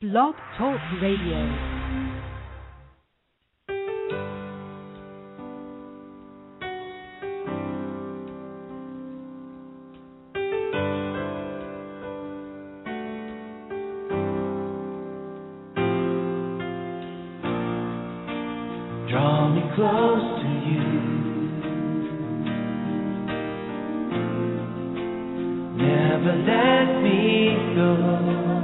Blog Talk Radio. Draw me close to you. Never let me go.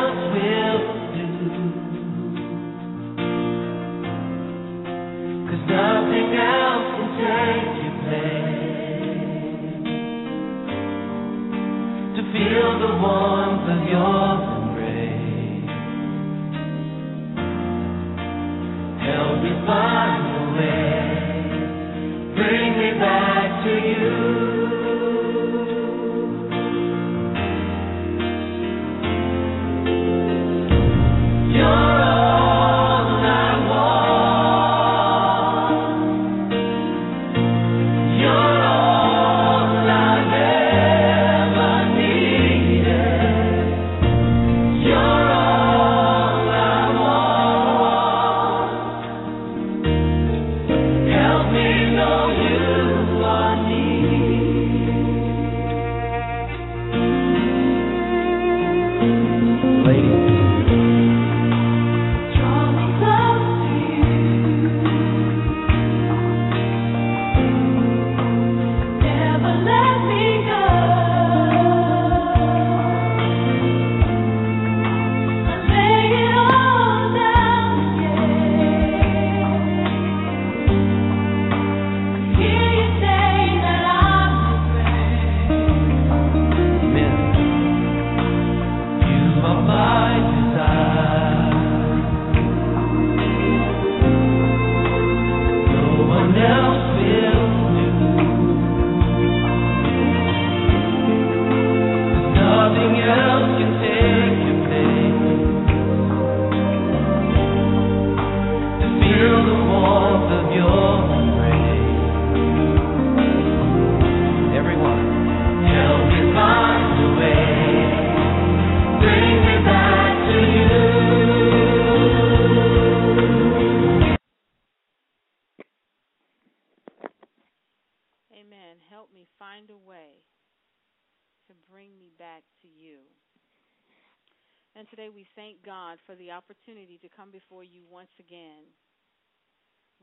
opportunity to come before you once again,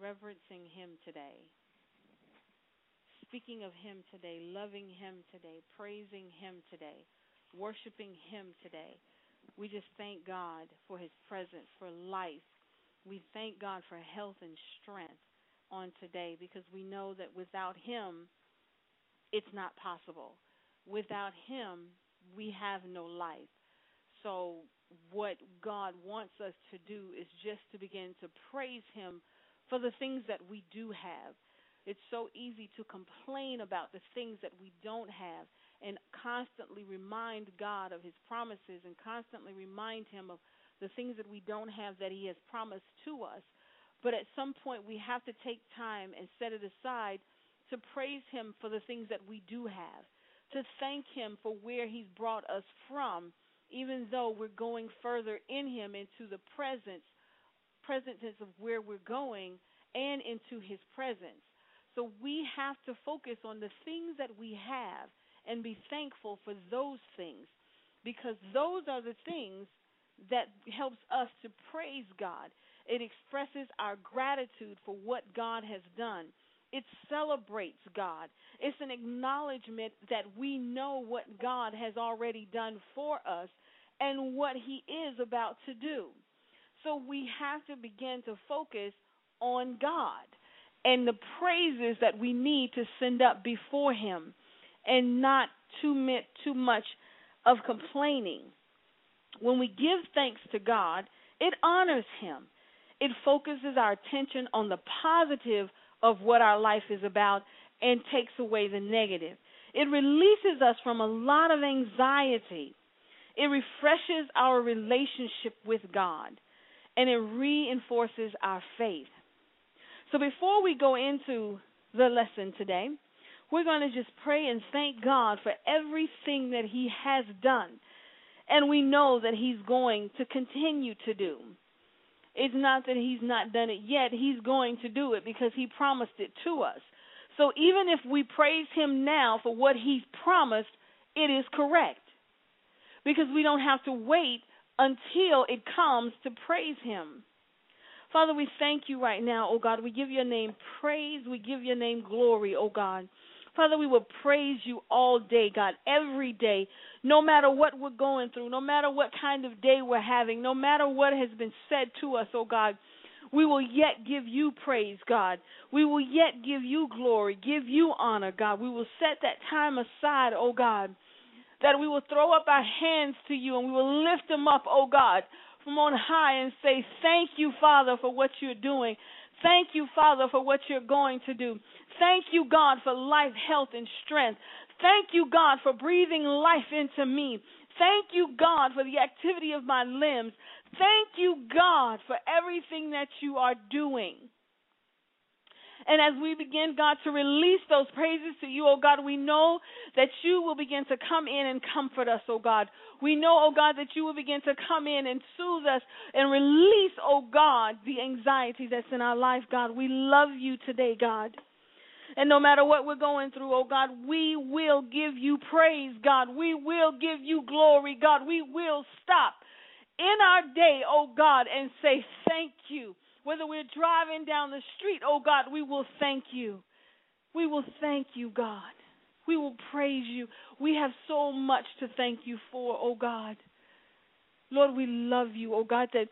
reverencing Him today, speaking of Him today, loving Him today, praising Him today, worshiping Him today. We just thank God for His presence, for life. We thank God for health and strength on today because we know that without Him, it's not possible. Without Him, we have no life. So what God wants us to do is just to begin to praise Him for the things that we do have. It's so easy to complain about the things that we don't have and constantly remind God of His promises and constantly remind Him of the things that we don't have that He has promised to us. But at some point, we have to take time and set it aside to praise Him for the things that we do have, to thank Him for where He's brought us from, even though we're going further in Him into the presence, presence of where we're going, and into His presence. So we have to focus on the things that we have and be thankful for those things because those are the things that helps us to praise God. It expresses our gratitude for what God has done. It celebrates God. It's an acknowledgement that we know what God has already done for us and what He is about to do. So we have to begin to focus on God and the praises that we need to send up before Him and not too, too much of complaining. When we give thanks to God, it honors Him. It focuses our attention on the positive of what our life is about and takes away the negative. It releases us from a lot of anxiety. It refreshes our relationship with God and it reinforces our faith. So before we go into the lesson today, we're going to just pray and thank God for everything that He has done. And we know that He's going to continue to do. It's not that He's not done it yet, He's going to do it because He promised it to us. So even if we praise Him now for what He's promised, it is correct. Because we don't have to wait until it comes to praise Him. Father, we thank you right now, oh God. We give your name praise. We give your name glory, oh God. Father, we will praise you all day, God, every day, no matter what we're going through, no matter what kind of day we're having, no matter what has been said to us, oh God. We will yet give you praise, God. We will yet give you glory, give you honor, God. We will set that time aside, oh God, that we will throw up our hands to you and we will lift them up, oh God, from on high and say, Thank you, Father, for what you're doing. Thank you, Father, for what you're going to do. Thank you, God, for life, health, and strength. Thank you, God, for breathing life into me. Thank you, God, for the activity of my limbs. Thank you, God, for everything that you are doing. And as we begin, God, to release those praises to you, oh God, we know that you will begin to come in and comfort us, oh God. We know, oh God, that you will begin to come in and soothe us and release, oh God, the anxiety that's in our life, God. We love you today, God. And no matter what we're going through, oh God, we will give you praise, God. We will give you glory, God. We will stop in our day, oh God, and say thank you. Whether we're driving down the street, oh God, we will thank you. We will thank you, God. We will praise you. We have so much to thank you for, oh God. Lord, we love you, oh God, that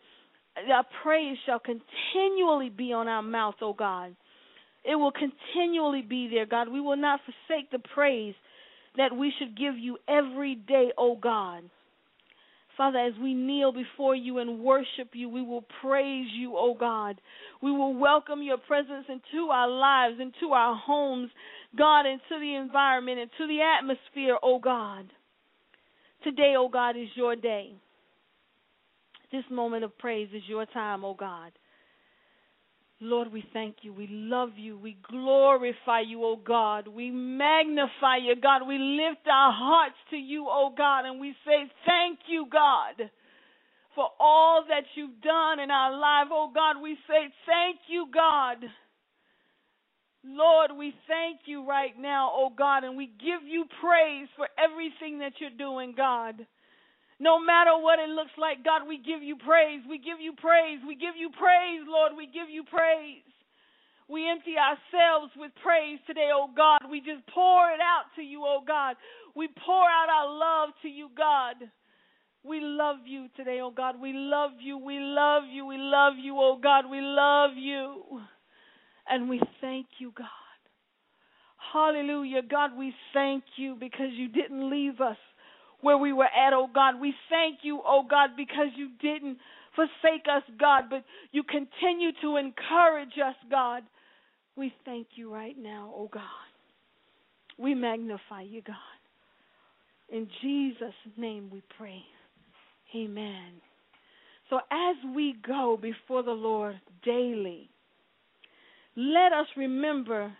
our praise shall continually be on our mouth, oh God. It will continually be there, God. We will not forsake the praise that we should give you every day, oh God. Father, as we kneel before you and worship you, we will praise you, O God. We will welcome your presence into our lives, into our homes, God, into the environment, into the atmosphere, O God. Today, O God, is your day. This moment of praise is your time, O God. Lord, we thank you. We love you. We glorify you, O God. We magnify you, God. We lift our hearts to you, O God, and we say, Thank you, God, for all that you've done in our life. O God, we say, Thank you, God. Lord, we thank you right now, O God, and we give you praise for everything that you're doing, God. No matter what it looks like, God, we give you praise. We give you praise. We give you praise, Lord. We give you praise. We empty ourselves with praise today, oh God. We just pour it out to you, oh God. We pour out our love to you, God. We love you today, oh God. We love you. We love you. We love you, oh God. We love you. And we thank you, God. Hallelujah. God, we thank you because you didn't leave us where we were at, oh God. We thank you, oh God, because you didn't forsake us, God, but you continue to encourage us, God. We thank you right now, oh God. We magnify you, God. In Jesus' name we pray. Amen. So as we go before the Lord daily, let us remember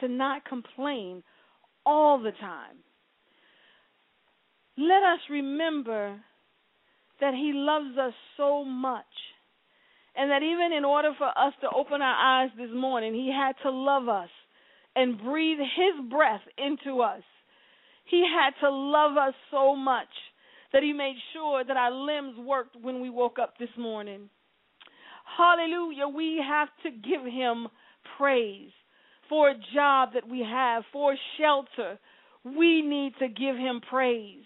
to not complain all the time. Let us remember that He loves us so much. And that even in order for us to open our eyes this morning, He had to love us and breathe His breath into us. He had to love us so much that He made sure that our limbs worked when we woke up this morning. Hallelujah. We have to give Him praise for a job that we have, for shelter. We need to give Him praise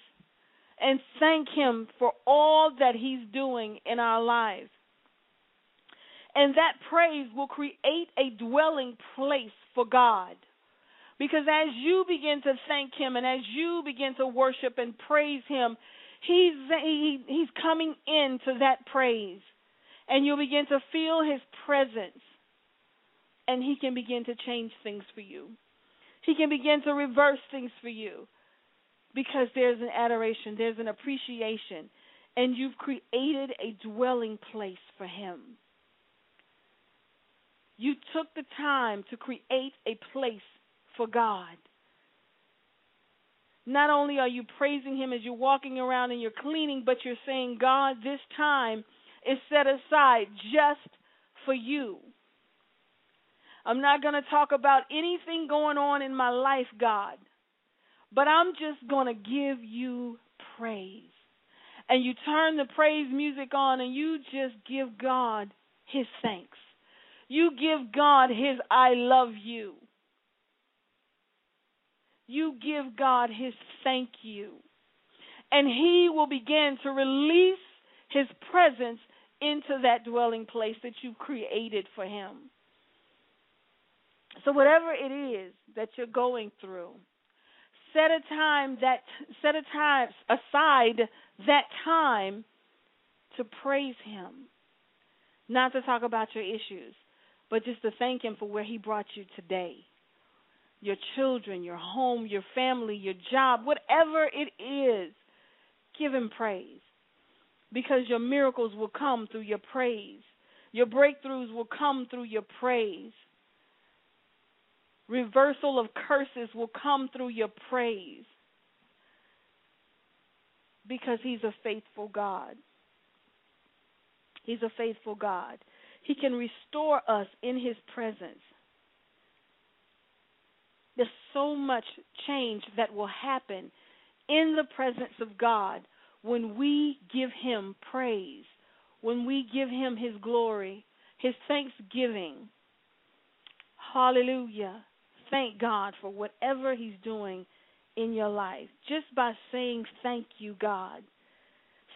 and thank Him for all that He's doing in our lives. And that praise will create a dwelling place for God. Because as you begin to thank Him and as you begin to worship and praise Him, He's he, He's coming into that praise, and you'll begin to feel His presence, and He can begin to change things for you. He can begin to reverse things for you, because there's an adoration, there's an appreciation, and you've created a dwelling place for Him. You took the time to create a place for God. Not only are you praising Him as you're walking around and you're cleaning, but you're saying, God, this time is set aside just for you. I'm not going to talk about anything going on in my life, God, but I'm just going to give you praise. And you turn the praise music on and you just give God His thanks. You give God His I love you you give God his thank you. And he will begin to release his presence into that dwelling place that you created for him. So whatever it is that you're going through, set a time that set a time aside that time to praise him. Not to talk about your issues, but just to thank him for where he brought you today your children, your home, your family, your job, whatever it is, give Him praise. Because your miracles will come through your praise. Your breakthroughs will come through your praise. Reversal of curses will come through your praise. Because He's a faithful God. He's a faithful God. He can restore us in His presence. There's so much change that will happen in the presence of God when we give Him praise, when we give Him His glory, His thanksgiving. Hallelujah. Thank God for whatever He's doing in your life just by saying thank you, God.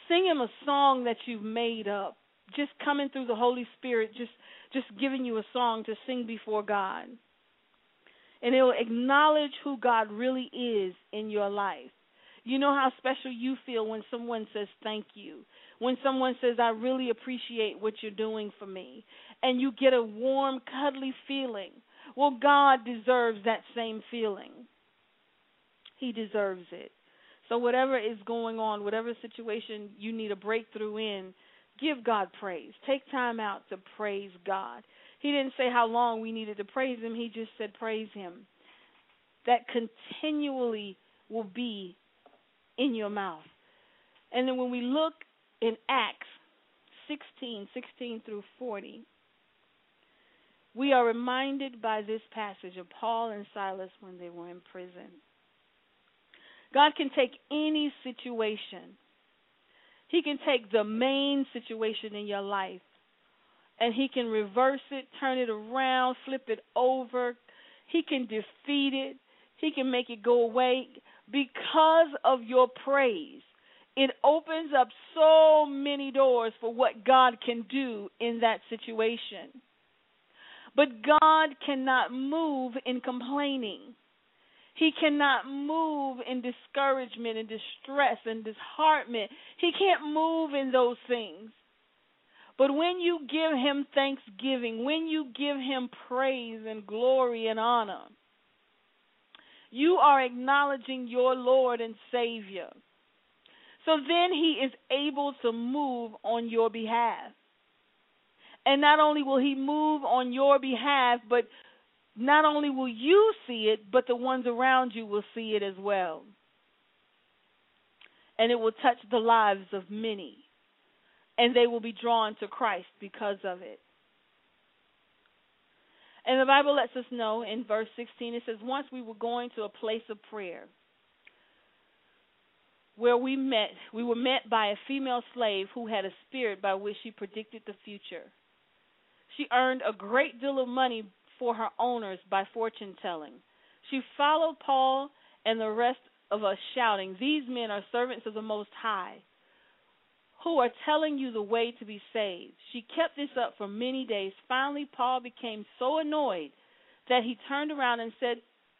Sing Him a song that you've made up. Just coming through the Holy Spirit, just just giving you a song to sing before God and it will acknowledge who God really is in your life. You know how special you feel when someone says thank you, when someone says, I really appreciate what you're doing for me, and you get a warm, cuddly feeling. Well, God deserves that same feeling. He deserves it. So, whatever is going on, whatever situation you need a breakthrough in, give God praise. Take time out to praise God. He didn't say how long we needed to praise him, he just said praise him. That continually will be in your mouth. And then when we look in Acts 16, 16 through 40, we are reminded by this passage of Paul and Silas when they were in prison. God can take any situation. He can take the main situation in your life and he can reverse it, turn it around, flip it over. He can defeat it. He can make it go away because of your praise. It opens up so many doors for what God can do in that situation. But God cannot move in complaining. He cannot move in discouragement and distress and disheartenment. He can't move in those things. But when you give him thanksgiving, when you give him praise and glory and honor, you are acknowledging your Lord and Savior. So then he is able to move on your behalf. And not only will he move on your behalf, but not only will you see it, but the ones around you will see it as well. And it will touch the lives of many. And they will be drawn to Christ because of it. And the Bible lets us know in verse 16, it says, Once we were going to a place of prayer where we met, we were met by a female slave who had a spirit by which she predicted the future. She earned a great deal of money for her owners by fortune telling. She followed Paul and the rest of us, shouting, These men are servants of the Most High, who are telling you the way to be saved. She kept this up for many days. Finally, Paul became so annoyed that he turned around and said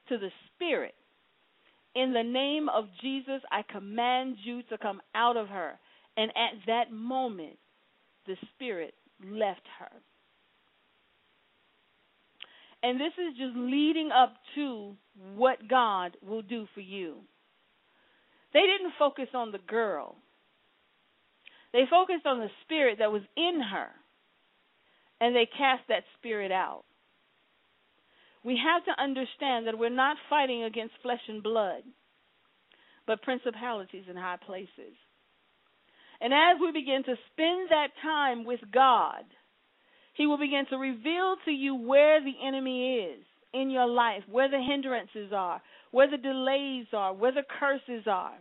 to the Spirit, In the name of Jesus, I command you to come out of her. And at that moment, the Spirit left her. And this is just leading up to what God will do for you. They didn't focus on the girl, they focused on the spirit that was in her, and they cast that spirit out. We have to understand that we're not fighting against flesh and blood, but principalities in high places. And as we begin to spend that time with God, he will begin to reveal to you where the enemy is in your life, where the hindrances are, where the delays are, where the curses are.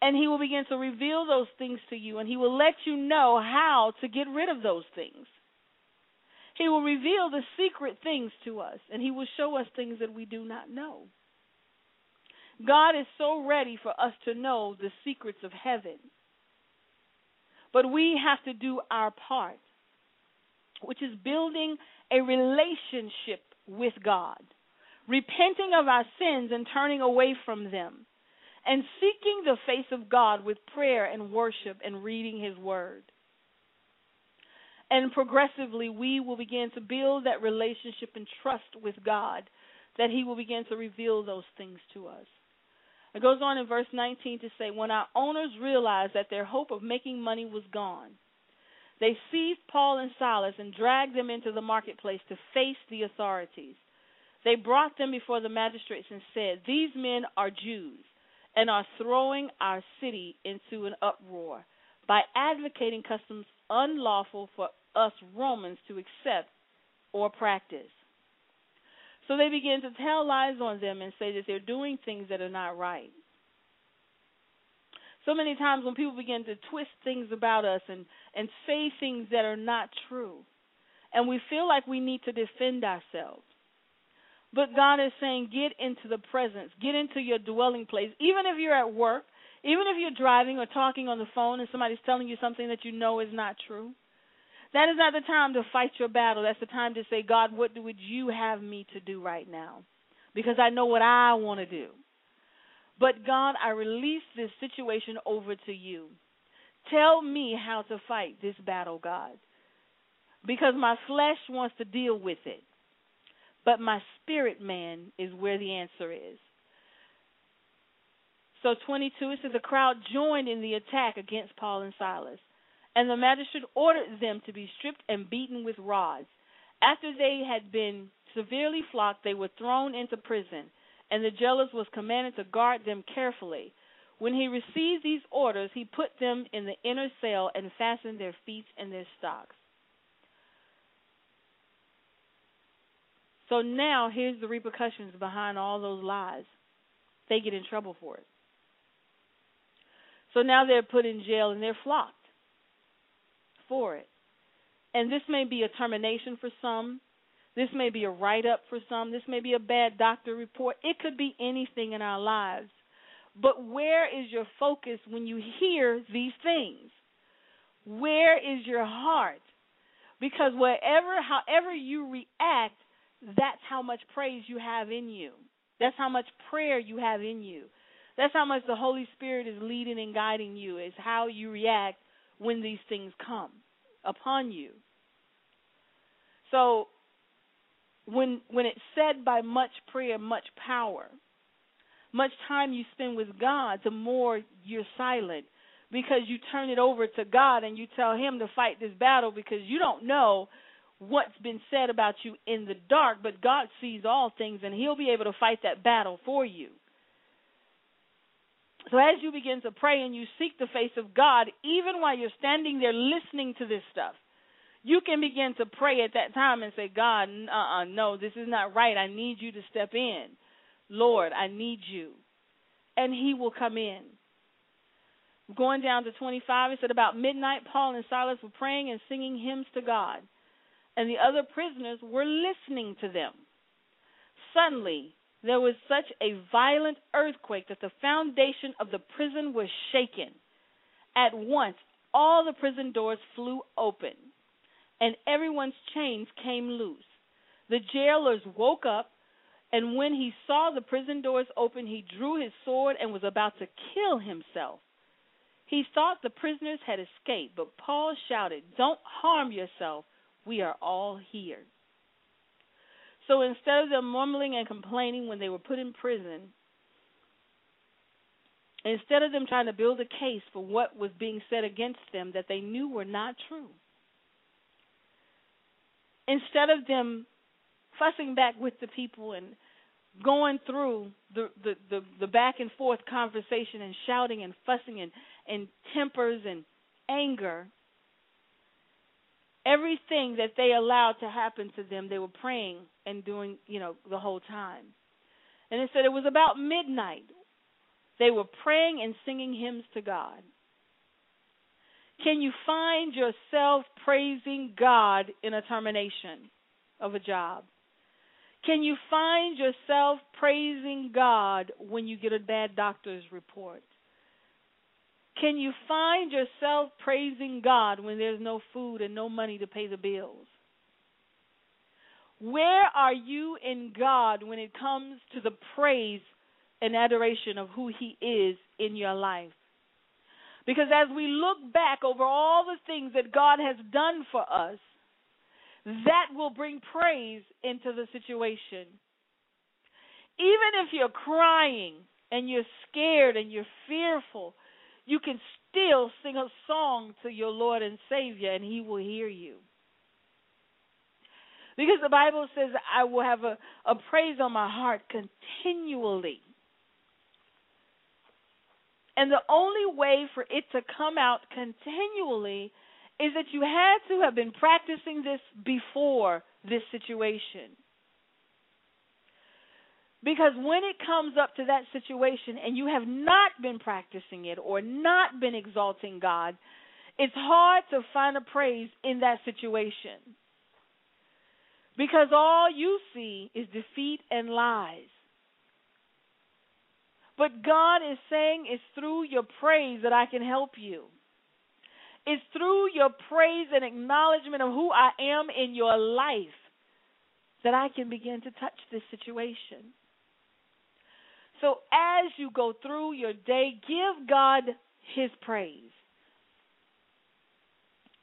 And He will begin to reveal those things to you, and He will let you know how to get rid of those things. He will reveal the secret things to us, and He will show us things that we do not know. God is so ready for us to know the secrets of heaven. But we have to do our part which is building a relationship with God, repenting of our sins and turning away from them, and seeking the face of God with prayer and worship and reading His Word. And progressively, we will begin to build that relationship and trust with God that He will begin to reveal those things to us. It goes on in verse 19 to say, When our owners realized that their hope of making money was gone, they seized Paul and Silas and dragged them into the marketplace to face the authorities. They brought them before the magistrates and said, These men are Jews and are throwing our city into an uproar by advocating customs unlawful for us Romans to accept or practice. So they began to tell lies on them and say that they're doing things that are not right so many times when people begin to twist things about us and and say things that are not true and we feel like we need to defend ourselves. But God is saying get into the presence get into your dwelling place. Even if you're at work even if you're driving or talking on the phone and somebody's telling you something that you know is not true that is not the time to fight your battle. That's the time to say God what would you have me to do right now? Because I know what I want to do but God, I release this situation over to you. Tell me how to fight this battle, God. Because my flesh wants to deal with it. But my spirit man is where the answer is. So 22 it says the crowd joined in the attack against Paul and Silas, and the magistrate ordered them to be stripped and beaten with rods. After they had been severely flogged, they were thrown into prison and the jailers was commanded to guard them carefully. When he received these orders, he put them in the inner cell and fastened their feet in their stocks. So now here's the repercussions behind all those lies. They get in trouble for it. So now they're put in jail and they're flocked for it. And this may be a termination for some. This may be a write up for some. This may be a bad doctor report. It could be anything in our lives. But where is your focus when you hear these things? Where is your heart? Because wherever, however you react, that's how much praise you have in you. That's how much prayer you have in you. That's how much the Holy Spirit is leading and guiding you, is how you react when these things come upon you. So when when it's said by much prayer, much power, much time you spend with God, the more you're silent because you turn it over to God and you tell Him to fight this battle because you don't know what's been said about you in the dark, but God sees all things and He'll be able to fight that battle for you. So as you begin to pray and you seek the face of God, even while you're standing there listening to this stuff, you can begin to pray at that time and say, God, uh-uh, no, this is not right. I need you to step in. Lord, I need you. And he will come in. Going down to 25, it said, About midnight, Paul and Silas were praying and singing hymns to God, and the other prisoners were listening to them. Suddenly, there was such a violent earthquake that the foundation of the prison was shaken. At once, all the prison doors flew open, and everyone's chains came loose. The jailers woke up, and when he saw the prison doors open, he drew his sword and was about to kill himself. He thought the prisoners had escaped, but Paul shouted, Don't harm yourself. We are all here. So instead of them mumbling and complaining when they were put in prison, instead of them trying to build a case for what was being said against them that they knew were not true, instead of them fussing back with the people and going through the, the, the, the back and forth conversation and shouting and fussing and, and tempers and anger, everything that they allowed to happen to them, they were praying and doing, you know, the whole time. And it said it was about midnight. They were praying and singing hymns to God. Can you find yourself praising God in a termination of a job? Can you find yourself praising God when you get a bad doctor's report? Can you find yourself praising God when there's no food and no money to pay the bills? Where are you in God when it comes to the praise and adoration of who He is in your life? Because as we look back over all the things that God has done for us, that will bring praise into the situation. Even if you're crying and you're scared and you're fearful, you can still sing a song to your Lord and Savior and He will hear you. Because the Bible says, I will have a, a praise on my heart continually. And the only way for it to come out continually is that you had to have been practicing this before this situation. Because when it comes up to that situation and you have not been practicing it or not been exalting God, it's hard to find a praise in that situation. Because all you see is defeat and lies. But God is saying it's through your praise that I can help you. It's through your praise and acknowledgement of who I am in your life that I can begin to touch this situation. So as you go through your day, give God his praise.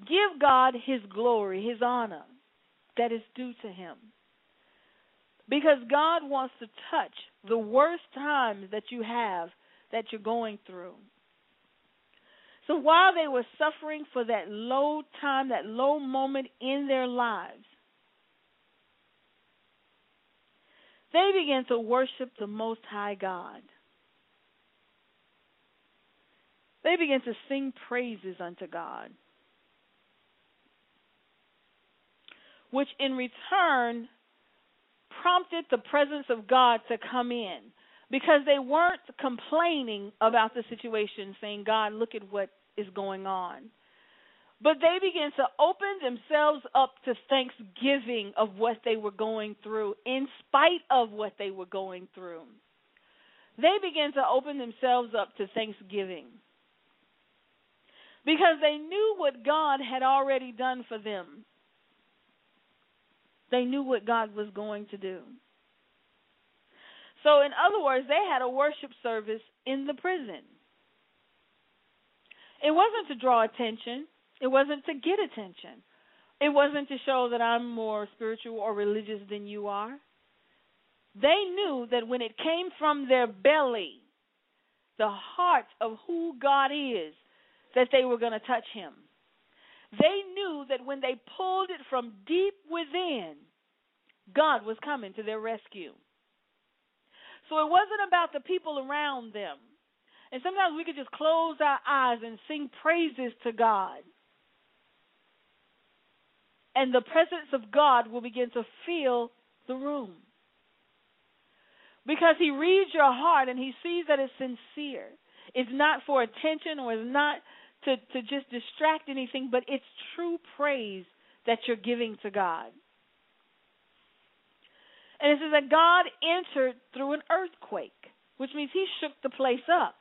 Give God his glory, his honor that is due to him. Because God wants to touch the worst times that you have that you're going through. So while they were suffering for that low time, that low moment in their lives, they began to worship the Most High God. They began to sing praises unto God, which in return prompted the presence of God to come in because they weren't complaining about the situation, saying, God, look at what is going on. But they began to open themselves up to thanksgiving of what they were going through, in spite of what they were going through. They began to open themselves up to thanksgiving because they knew what God had already done for them. They knew what God was going to do. So, in other words, they had a worship service in the prison. It wasn't to draw attention, it wasn't to get attention. It wasn't to show that I'm more spiritual or religious than you are. They knew that when it came from their belly, the heart of who God is, that they were going to touch him. They knew that when they pulled it from deep within, God was coming to their rescue. So it wasn't about the people around them. And sometimes we could just close our eyes and sing praises to God. And the presence of God will begin to fill the room. Because He reads your heart and He sees that it's sincere. It's not for attention or it's not to, to just distract anything, but it's true praise that you're giving to God. And it says that God entered through an earthquake, which means he shook the place up.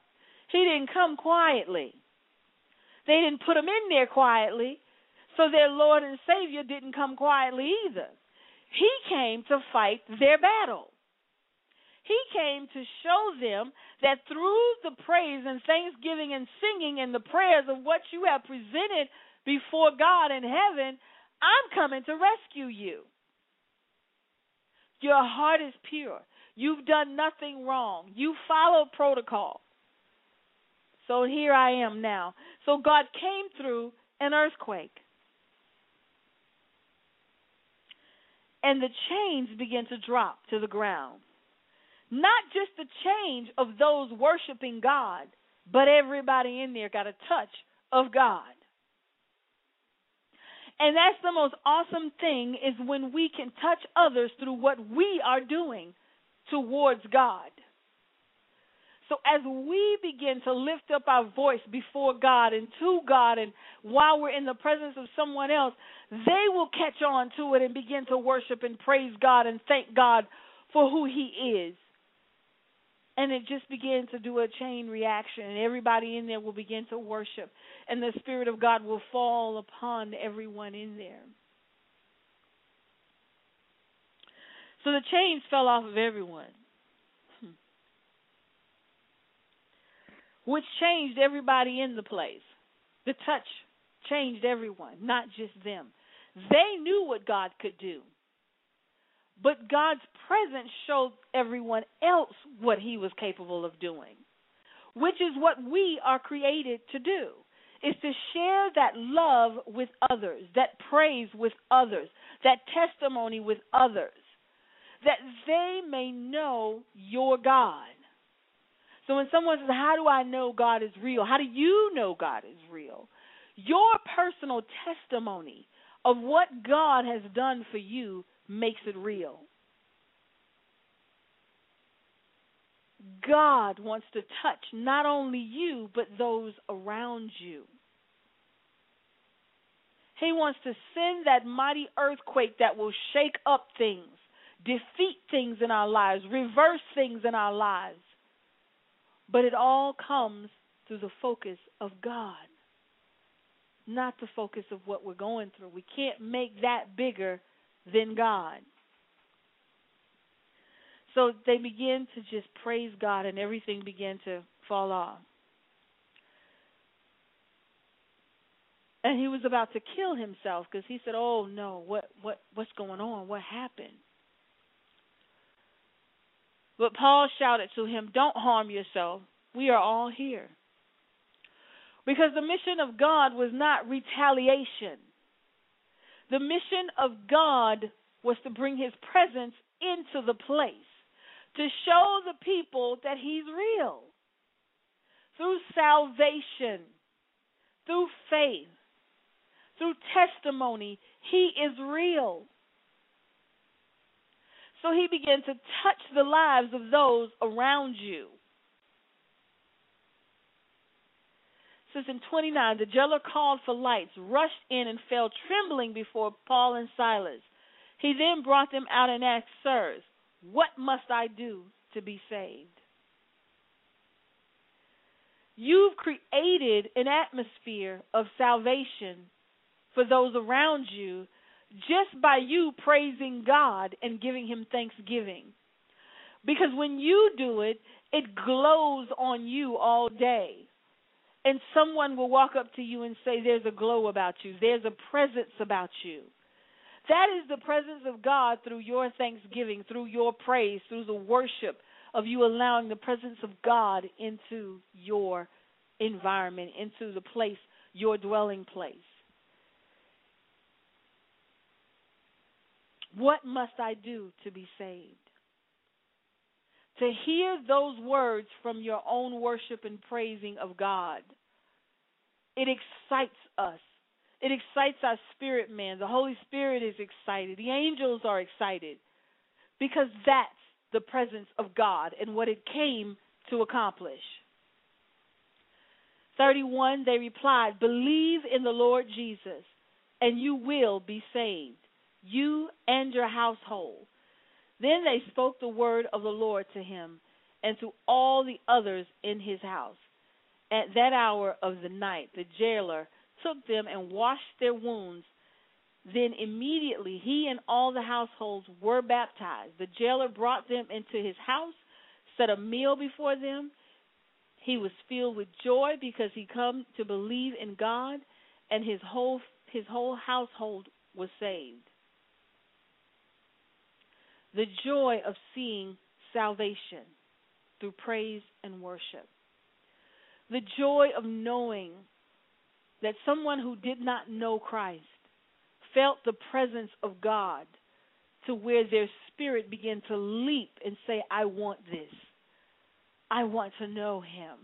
He didn't come quietly. They didn't put him in there quietly, so their Lord and Savior didn't come quietly either. He came to fight their battle. Came to show them that through the praise and thanksgiving and singing and the prayers of what you have presented before God in heaven, I'm coming to rescue you. Your heart is pure. You've done nothing wrong. You followed protocol. So here I am now. So God came through an earthquake. And the chains began to drop to the ground. Not just the change of those worshiping God, but everybody in there got a touch of God. And that's the most awesome thing is when we can touch others through what we are doing towards God. So as we begin to lift up our voice before God and to God and while we're in the presence of someone else, they will catch on to it and begin to worship and praise God and thank God for who he is and it just began to do a chain reaction and everybody in there will begin to worship and the spirit of god will fall upon everyone in there. So the chains fell off of everyone. Hmm. which changed everybody in the place. The touch changed everyone not just them. They knew what god could do but God's presence showed everyone else what he was capable of doing, which is what we are created to do. Is to share that love with others, that praise with others, that testimony with others, that they may know your God. So when someone says, How do I know God is real? How do you know God is real? Your personal testimony of what God has done for you makes it real. God wants to touch not only you, but those around you. He wants to send that mighty earthquake that will shake up things, defeat things in our lives, reverse things in our lives. But it all comes through the focus of God, not the focus of what we're going through. We can't make that bigger than God. So they begin to just praise God and everything began to fall off. And he was about to kill himself because he said, "Oh no, what what what's going on? What happened?" But Paul shouted to him, "Don't harm yourself. We are all here." Because the mission of God was not retaliation. The mission of God was to bring his presence into the place, to show the people that he's real. Through salvation, through faith, through testimony, he is real. So he began to touch the lives of those around you. In 29, the jailer called for lights, rushed in, and fell trembling before Paul and Silas. He then brought them out and asked, Sirs, what must I do to be saved? You've created an atmosphere of salvation for those around you just by you praising God and giving Him thanksgiving. Because when you do it, it glows on you all day and someone will walk up to you and say, There's a glow about you, there's a presence about you. That is the presence of God through your thanksgiving, through your praise, through the worship of you allowing the presence of God into your environment, into the place, your dwelling place. What must I do to be saved? To hear those words from your own worship and praising of God, it excites us. It excites our spirit, man. The Holy Spirit is excited. The angels are excited because that's the presence of God and what it came to accomplish. 31, they replied, Believe in the Lord Jesus, and you will be saved, you and your household. Then they spoke the word of the Lord to him and to all the others in his house. At that hour of the night, the jailer took them and washed their wounds. Then immediately he and all the households were baptized. The jailer brought them into his house, set a meal before them. He was filled with joy because he come to believe in God, and his whole his whole household was saved. The joy of seeing salvation through praise and worship. The joy of knowing that someone who did not know Christ felt the presence of God to where their spirit began to leap and say, I want this. I want to know him.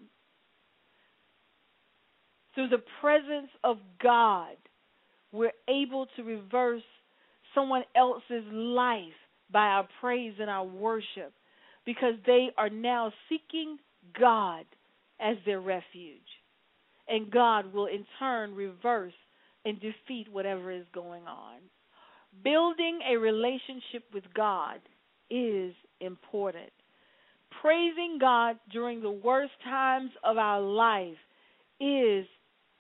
Through the presence of God, we're able to reverse someone else's life by our praise and our worship because they are now seeking God as their refuge. And God will in turn reverse and defeat whatever is going on. Building a relationship with God is important praising God during the worst times of our life is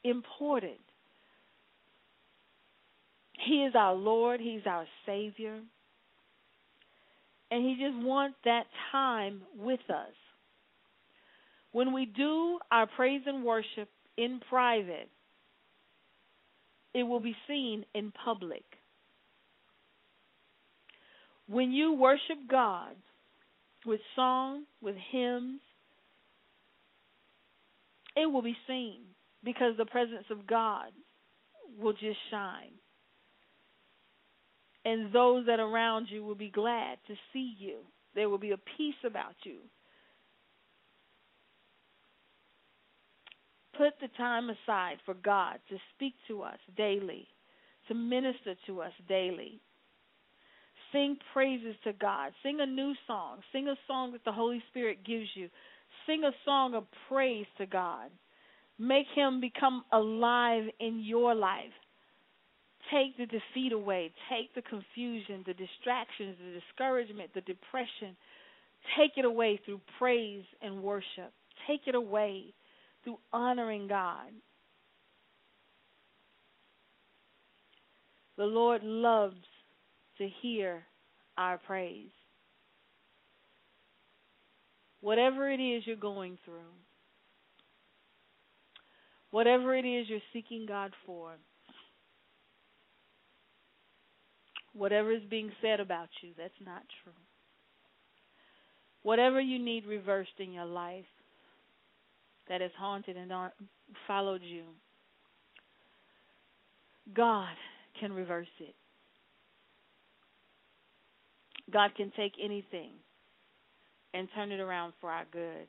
important. He is our Lord, He's our Savior. And He just wants that time with us. When we do our praise and worship in private, it will be seen in public. When you worship God with song, with hymns, it will be seen because the presence of God will just shine. And those that are around you will be glad to see you. There will be a peace about you. Put the time aside for God to speak to us daily, to minister to us daily, Sing praises to God. Sing a new song. Sing a song that the Holy Spirit gives you. Sing a song of praise to God. Make Him become alive in your life. Take the defeat away. Take the confusion, the distractions, the discouragement, the depression. Take it away through praise and worship. Take it away through honoring God. The Lord loves to hear our praise. Whatever it is you're going through, whatever it is you're seeking God for, whatever is being said about you that's not true, whatever you need reversed in your life that has haunted and followed you, God can reverse it. God can take anything and turn it around for our good.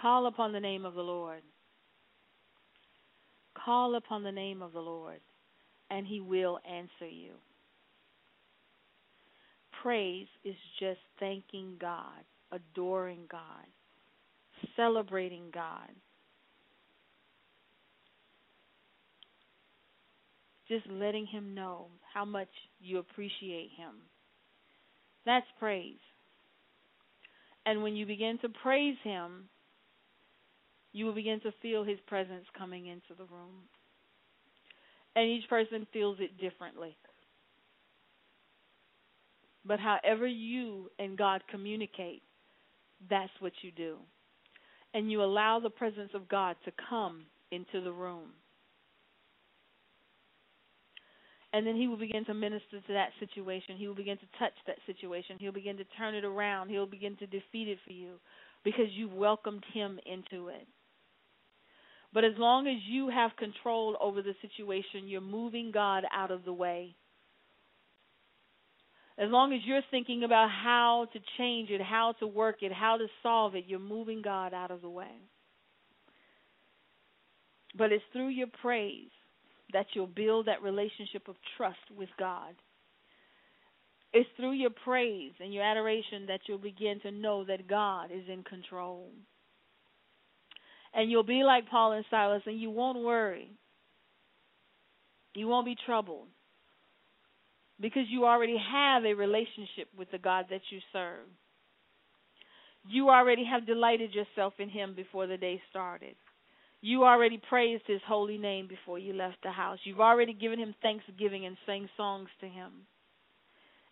Call upon the name of the Lord. Call upon the name of the Lord, and He will answer you. Praise is just thanking God, adoring God, celebrating God. Just letting Him know how much you appreciate Him. That's praise. And when you begin to praise Him, you will begin to feel His presence coming into the room. And each person feels it differently. But however you and God communicate, that's what you do. And you allow the presence of God to come into the room. and then he will begin to minister to that situation. He will begin to touch that situation. He'll begin to turn it around. He'll begin to defeat it for you because you welcomed him into it. But as long as you have control over the situation, you're moving God out of the way. As long as you're thinking about how to change it, how to work it, how to solve it, you're moving God out of the way. But it's through your praise that you'll build that relationship of trust with God. It's through your praise and your adoration that you'll begin to know that God is in control. And you'll be like Paul and Silas, and you won't worry. You won't be troubled because you already have a relationship with the God that you serve. You already have delighted yourself in Him before the day started. You already praised His holy name before you left the house. You've already given Him thanksgiving and sang songs to Him.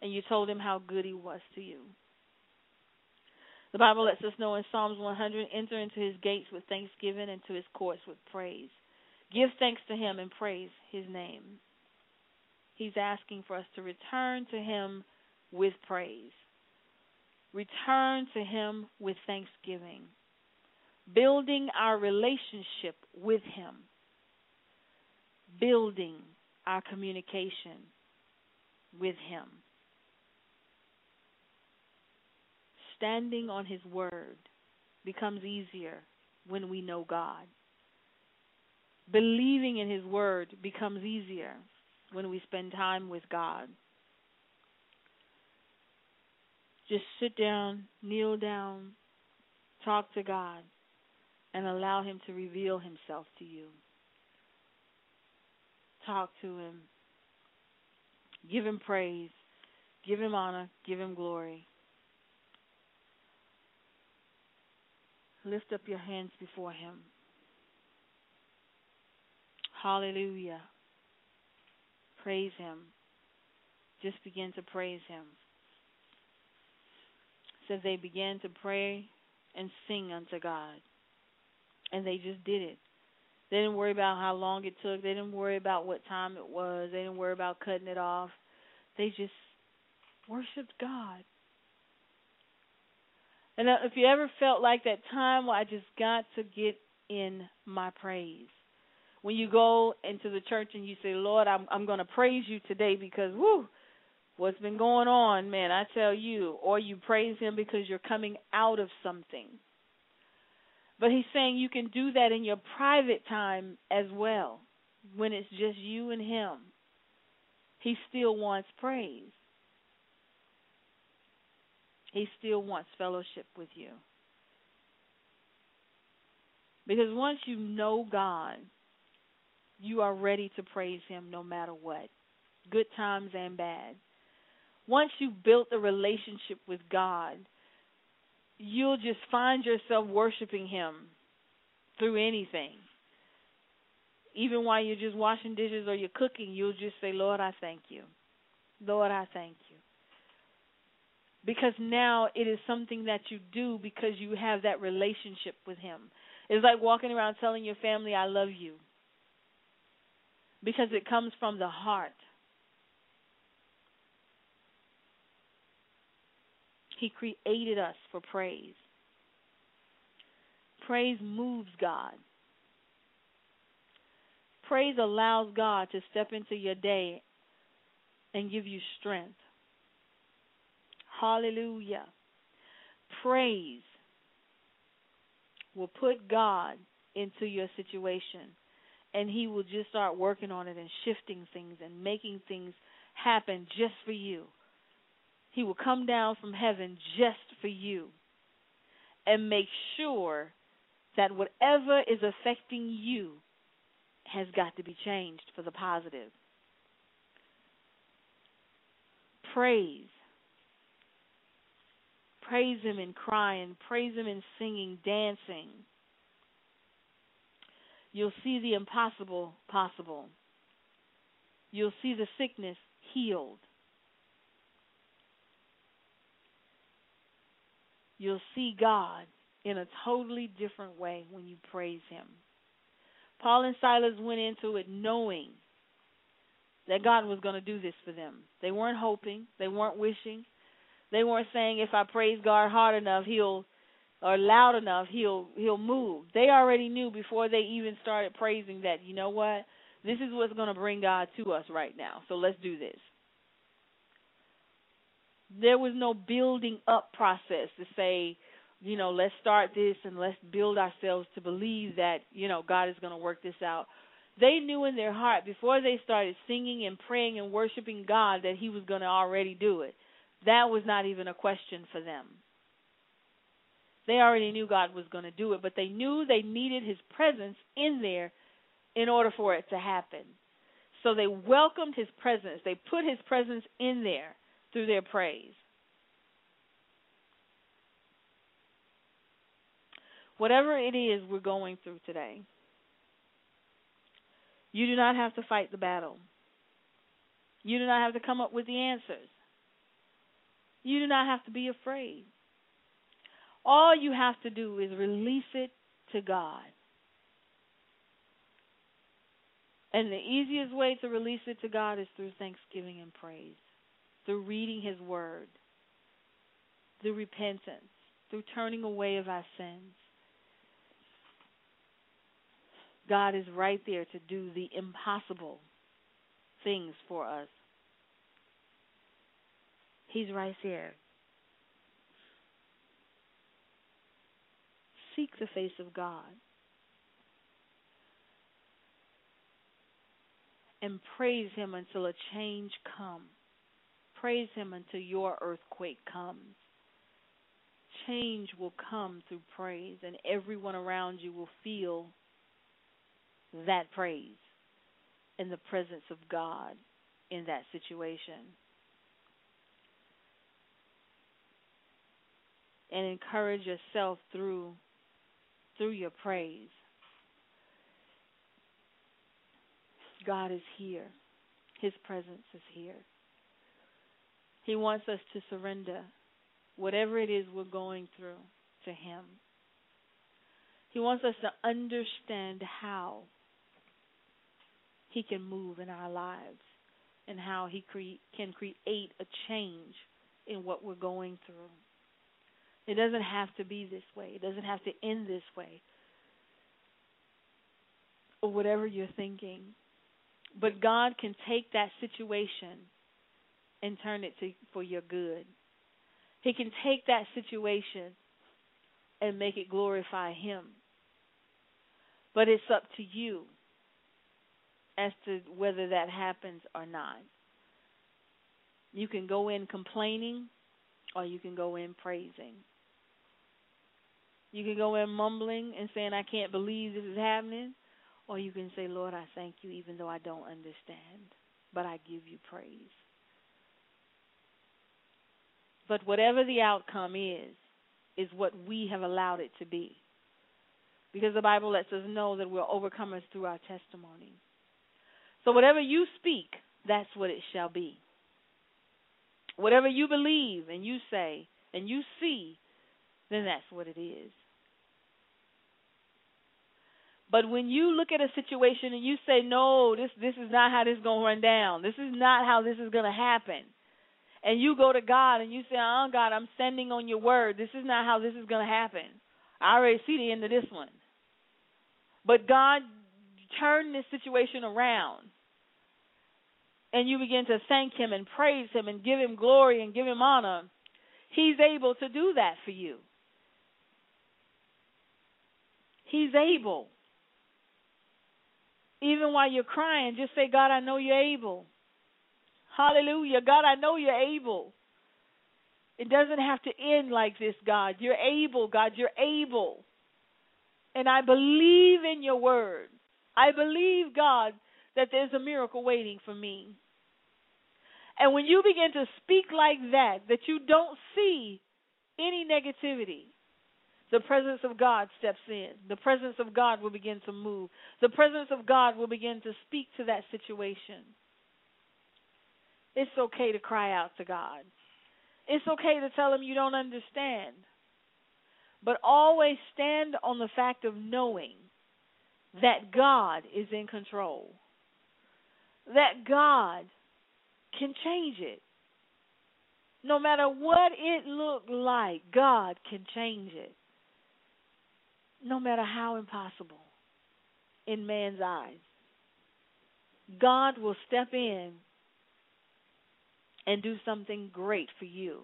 And you told Him how good He was to you. The Bible lets us know in Psalms 100 enter into his gates with thanksgiving and to his courts with praise. Give thanks to him and praise his name. He's asking for us to return to him with praise. Return to him with thanksgiving. Building our relationship with him. Building our communication with him. Standing on His Word becomes easier when we know God. Believing in His Word becomes easier when we spend time with God. Just sit down, kneel down, talk to God, and allow Him to reveal Himself to you. Talk to Him. Give Him praise. Give Him honor. Give Him glory. Lift up your hands before Him. Hallelujah. Praise Him. Just begin to praise Him. So they began to pray and sing unto God. And they just did it. They didn't worry about how long it took. They didn't worry about what time it was. They didn't worry about cutting it off. They just worshiped God. And uh, if you ever felt like that time where I just got to get in my praise. When you go into the church and you say, Lord, I'm I'm gonna praise you today because whoo, what's been going on, man, I tell you, or you praise him because you're coming out of something. But he's saying you can do that in your private time as well, when it's just you and him. He still wants praise. He still wants fellowship with you. Because once you know God, you are ready to praise Him no matter what, good times and bad. Once you've built a relationship with God, you'll just find yourself worshiping Him through anything. Even while you're just washing dishes or you're cooking, you'll just say, Lord, I thank you. Lord, I thank you because now it is something that you do because you have that relationship with him. It's like walking around telling your family, I love you. Because it comes from the heart. He created us for praise. Praise moves God. Praise allows God to step into your day and give you strength. Hallelujah. Praise will put God into your situation and he will just start working on it and shifting things and making things happen just for you. He will come down from heaven just for you and make sure that whatever is affecting you has got to be changed for the positive. Praise praise Him in crying, praise Him in singing, dancing. You'll see the impossible possible. You'll see the sickness healed. You'll see God in a totally different way when you praise Him. Paul and Silas went into it knowing that God was going to do this for them. They weren't hoping, they weren't wishing, they weren't saying if I praise God hard enough, He'll or loud enough, he'll he'll move. They already knew before they even started praising that, you know what? This is what's going to bring God to us right now. So let's do this. There was no building up process to say, you know, let's start this and let's build ourselves to believe that, you know, God is going to work this out. They knew in their heart before they started singing and praying and worshiping God that He was going to already do it. That was not even a question for them. They already knew God was going to do it, but they knew they needed His presence in there in order for it to happen. So they welcomed His presence. They put His presence in there through their praise. Whatever it is we're going through today, you do not have to fight the battle. You do not have to come up with the answers. You do not have to be afraid. All you have to do is release it to God. And the easiest way to release it to God is through thanksgiving and praise, through reading His Word, through repentance, through turning away of our sins. God is right there to do the impossible things for us. He's right there. Seek the face of God. And praise Him until a change comes. Praise Him until your earthquake comes. Change will come through praise, and everyone around you will feel that praise in the presence of God in that situation. And encourage yourself through through your praise. God is here. His presence is here. He wants us to surrender whatever it is we're going through to Him. He wants us to understand how he can move in our lives and how He cre- can create a change in what we're going through. It doesn't have to be this way, it doesn't have to end this way, or whatever you're thinking. But God can take that situation and turn it to, for your good. He can take that situation and make it glorify Him. But it's up to you as to whether that happens or not. You can go in complaining or you can go in praising. You can go in mumbling and saying, I can't believe this is happening. Or you can say, Lord, I thank you even though I don't understand, but I give you praise. But whatever the outcome is, is what we have allowed it to be. Because the Bible lets us know that we're overcomers through our testimony. So whatever you speak, that's what it shall be. Whatever you believe and you say and you see, then that's what it is. But when you look at a situation and you say, "No, this this is not how this is going to run down. This is not how this is going to happen." And you go to God and you say, "Oh God, I'm standing on your word. This is not how this is going to happen." I already see the end of this one. But God turn this situation around and you begin to thank him and praise him and give him glory and give him honor, he's able to do that for you. He's able. Even while you're crying, just say, God, I know you're able. Hallelujah. God, I know you're able. It doesn't have to end like this, God. You're able, God. You're able. And I believe in your word. I believe, God, that there's a miracle waiting for me. And when you begin to speak like that, that you don't see any negativity, the presence of God steps in. The presence of God will begin to move. The presence of God will begin to speak to that situation. It's okay to cry out to God. It's okay to tell him you don't understand. But always stand on the fact of knowing that God is in control. That God can change it. No matter what it looked like, God can change it. No matter how impossible in man's eyes, God will step in and do something great for you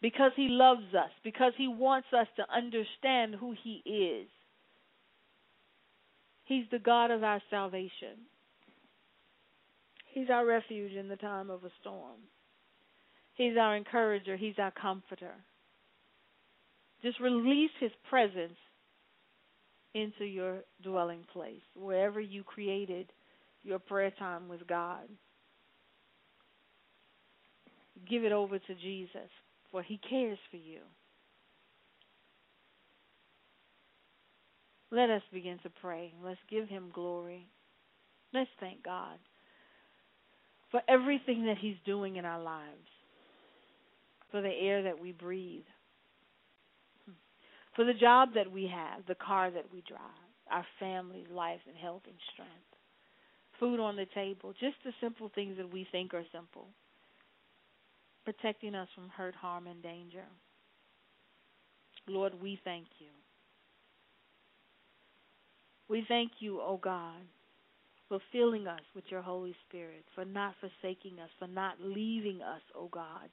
because He loves us, because He wants us to understand who He is. He's the God of our salvation. He's our refuge in the time of a storm. He's our encourager. He's our comforter. Just release His presence into your dwelling place, wherever you created your prayer time with God. Give it over to Jesus, for He cares for you. Let us begin to pray. Let's give Him glory. Let's thank God for everything that He's doing in our lives, for the air that we breathe, for the job that we have, the car that we drive, our family's life and health and strength, food on the table, just the simple things that we think are simple, protecting us from hurt, harm, and danger. Lord, we thank you. We thank you, O oh God, for filling us with your Holy Spirit, for not forsaking us, for not leaving us, O oh God.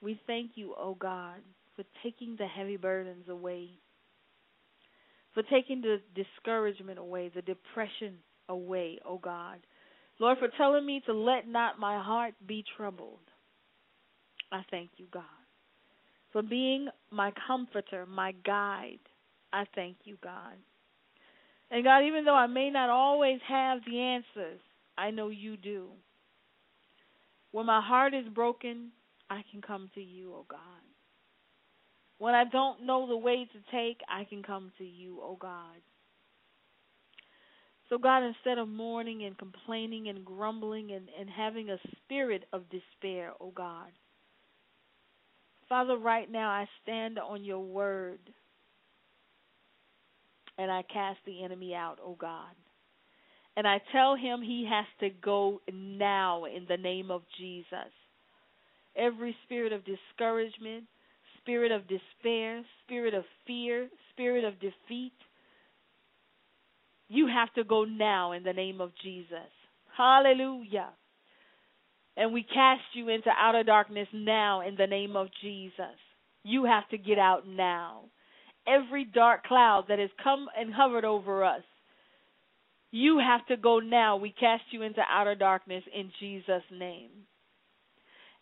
We thank you, O oh God, for taking the heavy burdens away, for taking the discouragement away, the depression away, O God. Lord, for telling me to let not my heart be troubled. I thank you, God. For being my comforter, my guide, I thank you, God. And God, even though I may not always have the answers, I know you do. When my heart is broken, I can come to you, oh God. When I don't know the way to take, I can come to you, oh God. So, God, instead of mourning and complaining and grumbling and, and having a spirit of despair, oh God, Father, right now I stand on your word and I cast the enemy out, oh God. And I tell him he has to go now in the name of Jesus. Every spirit of discouragement, spirit of despair, spirit of fear, spirit of defeat, you have to go now in the name of Jesus. Hallelujah. And we cast you into outer darkness now in the name of Jesus. You have to get out now every dark cloud that has come and hovered over us. You have to go now. We cast you into outer darkness in Jesus' name.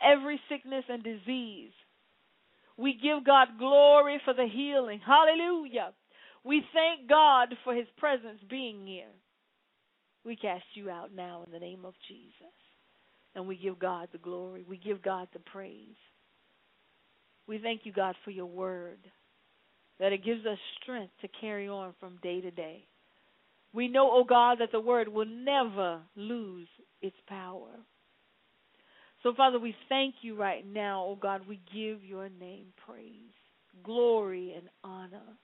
Every sickness and disease, we give God glory for the healing. Hallelujah. We thank God for his presence being here. We cast you out now in the name of Jesus. And we give God the glory. We give God the praise. We thank you, God, for your word that it gives us strength to carry on from day to day. We know, O oh God, that the word will never lose its power. So, Father, we thank you right now, oh God. We give your name praise, glory, and honor.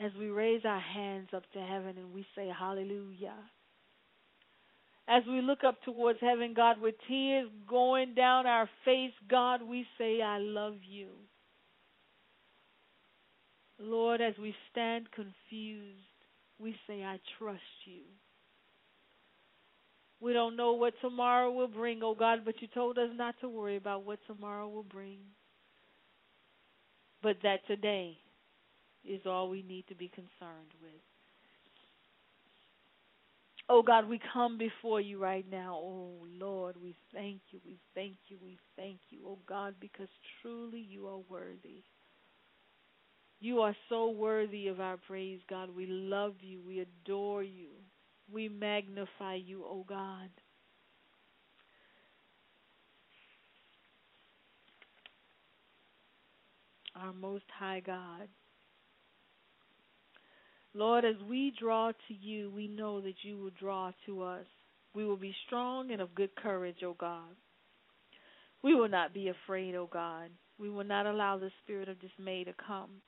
As we raise our hands up to heaven and we say, Hallelujah. As we look up towards heaven, God, with tears going down our face, God, we say, I love you. Lord, as we stand confused, we say, I trust you. We don't know what tomorrow will bring, oh God, but you told us not to worry about what tomorrow will bring. But that today is all we need to be concerned with. Oh God, we come before you right now. Oh Lord, we thank you, we thank you, we thank you, oh God, because truly you are worthy. You are so worthy of our praise, God. We love you. We adore you. We magnify you, O God. Our Most High God. Lord, as we draw to you, we know that you will draw to us. We will be strong and of good courage, O God. We will not be afraid, O God. We will not allow the spirit of dismay to come.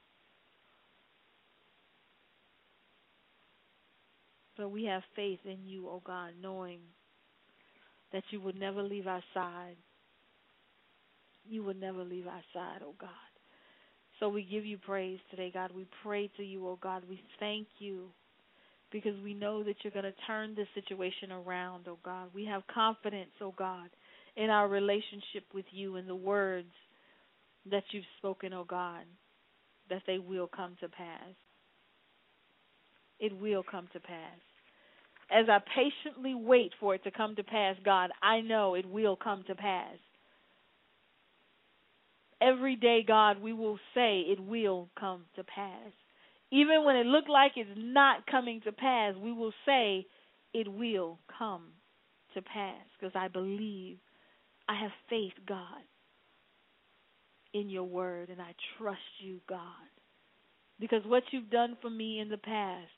But we have faith in you, O oh God, knowing that you would never leave our side. You would never leave our side, O oh God. So we give you praise today, God. We pray to you, oh God. We thank you because we know that you're going to turn this situation around, oh God. We have confidence, oh God, in our relationship with you and the words that you've spoken, oh God, that they will come to pass. It will come to pass. As I patiently wait for it to come to pass, God, I know it will come to pass every day, God, we will say it will come to pass. Even when it looked like it's not coming to pass, we will say it will come to pass because I believe, I have faith, God, in your word, and I trust you, God. Because what you've done for me in the past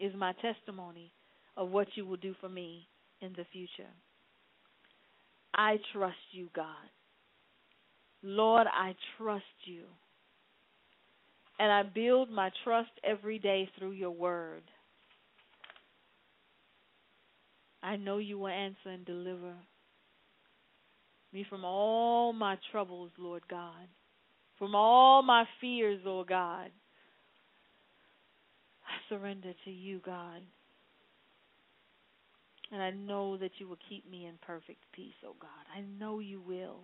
is my testimony of what you will do for me in the future. I trust you, God. Lord, I trust you. And I build my trust every day through your word. I know you will answer and deliver me from all my troubles, Lord God, from all my fears, Lord God. Surrender to you, God. And I know that you will keep me in perfect peace, oh God. I know you will.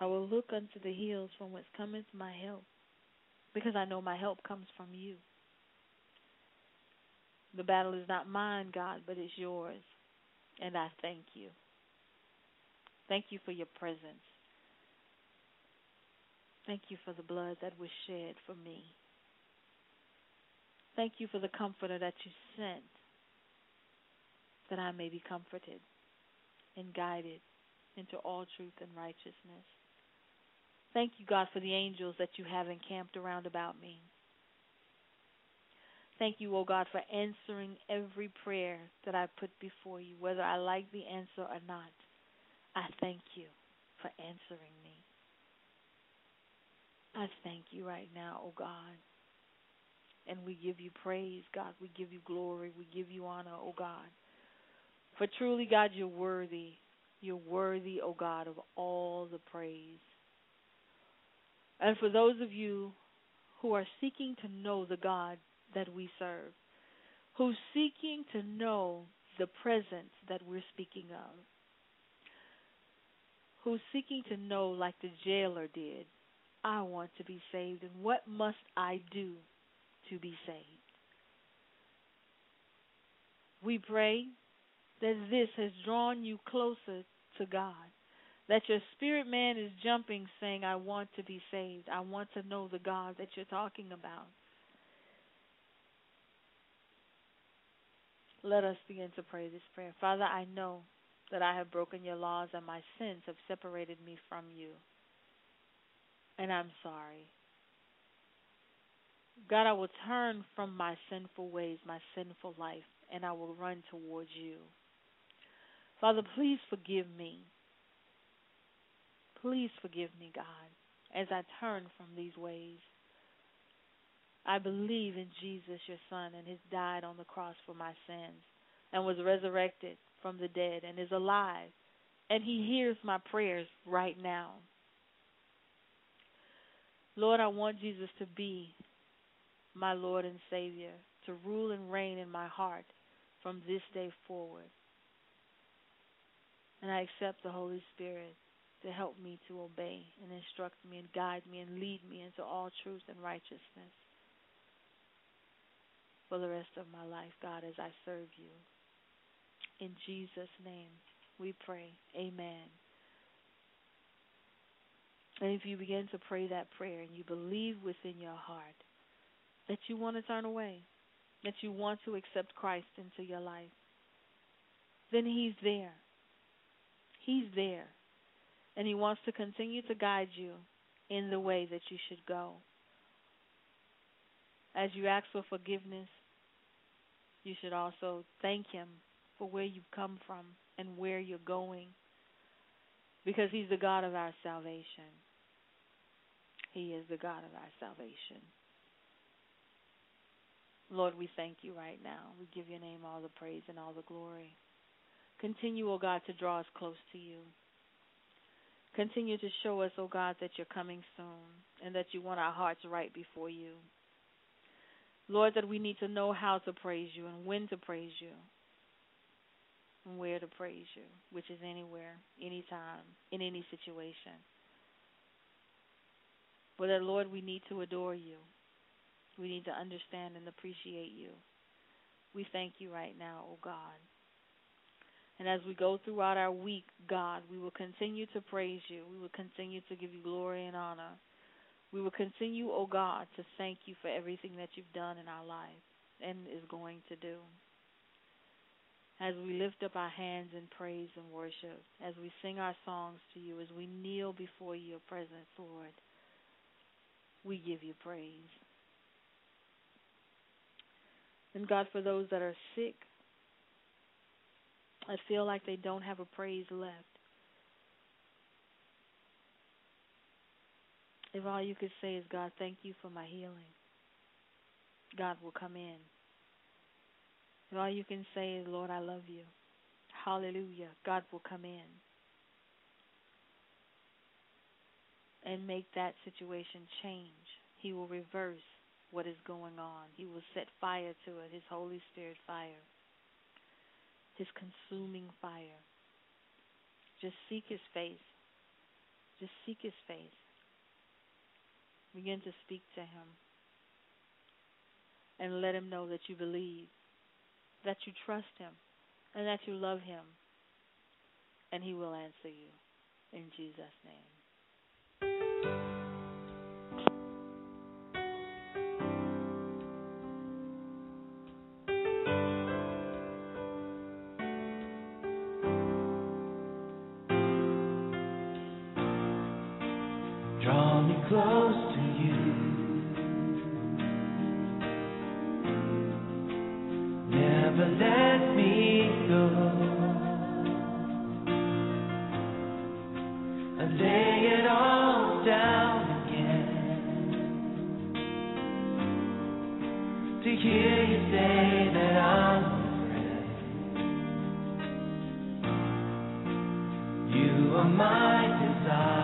I will look unto the hills from whence cometh my help, because I know my help comes from you. The battle is not mine, God, but it's yours. And I thank you. Thank you for your presence. Thank you for the blood that was shed for me. Thank you for the comforter that you sent, that I may be comforted and guided into all truth and righteousness. Thank you, God, for the angels that you have encamped around about me. Thank you, O oh God, for answering every prayer that I put before you, whether I like the answer or not. I thank you for answering me. I thank you right now, O oh God. And we give you praise, God. We give you glory. We give you honor, O oh God. For truly, God, you're worthy. You're worthy, O God, of all the praise. And for those of you who are seeking to know the God that we serve, who's seeking to know the presence that we're speaking of, who's seeking to know, like the jailer did, I want to be saved, and what must I do to be saved? We pray that this has drawn you closer to God that your spirit man is jumping saying, I want to be saved. I want to know the God that you're talking about. Let us begin to pray this prayer. Father, I know that I have broken your laws and my sins have separated me from you. And I'm sorry. God, I will turn from my sinful ways, my sinful life, and I will run towards you. Father, please forgive me Please forgive me, God, as I turn from these ways. I believe in Jesus, your Son, and He died on the cross for my sins and was resurrected from the dead and is alive. And He hears my prayers right now. Lord, I want Jesus to be my Lord and Savior, to rule and reign in my heart from this day forward. And I accept the Holy Spirit to help me to obey and instruct me and guide me and lead me into all truth and righteousness for the rest of my life, God, as I serve you. In Jesus' name we pray. Amen. And if you begin to pray that prayer and you believe within your heart that you want to turn away, that you want to accept Christ into your life, then He's there. He's there and He wants to continue to guide you in the way that you should go. As you ask for forgiveness, you should also thank Him for where you've come from and where you're going because He's the God of our salvation. He is the God of our salvation. Lord, we thank you right now. We give your name all the praise and all the glory. Continue, O oh God, to draw us close to you. Continue to show us, O oh God, that you're coming soon and that you want our hearts right before you. Lord, that we need to know how to praise you and when to praise you and where to praise you, which is anywhere, anytime, in any situation. But that, Lord, we need to adore you. We need to understand and appreciate you. We thank you right now, O oh God. And as we go throughout our week, God, we will continue to praise you. We will continue to give you glory and honor. We will continue, O oh God, to thank you for everything that you've done in our life and is going to do. As we lift up our hands in praise and worship, as we sing our songs to you, as we kneel before your presence, Lord, we give you praise. And God, for those that are sick, I feel like they don't have a praise left. If all you could say is, God, thank you for my healing, God will come in. If all you can say is, Lord, I love you, hallelujah, God will come in and make that situation change. He will reverse what is going on, He will set fire to it, His Holy Spirit fire his consuming fire. Just seek his face. Just seek his face. Begin to speak to him. And let him know that you believe, that you trust him, and that you love him. And he will answer you. In Jesus' name. Close to you. Never let me go. I lay it all down again to hear you say that I'm a friend. You are my desire.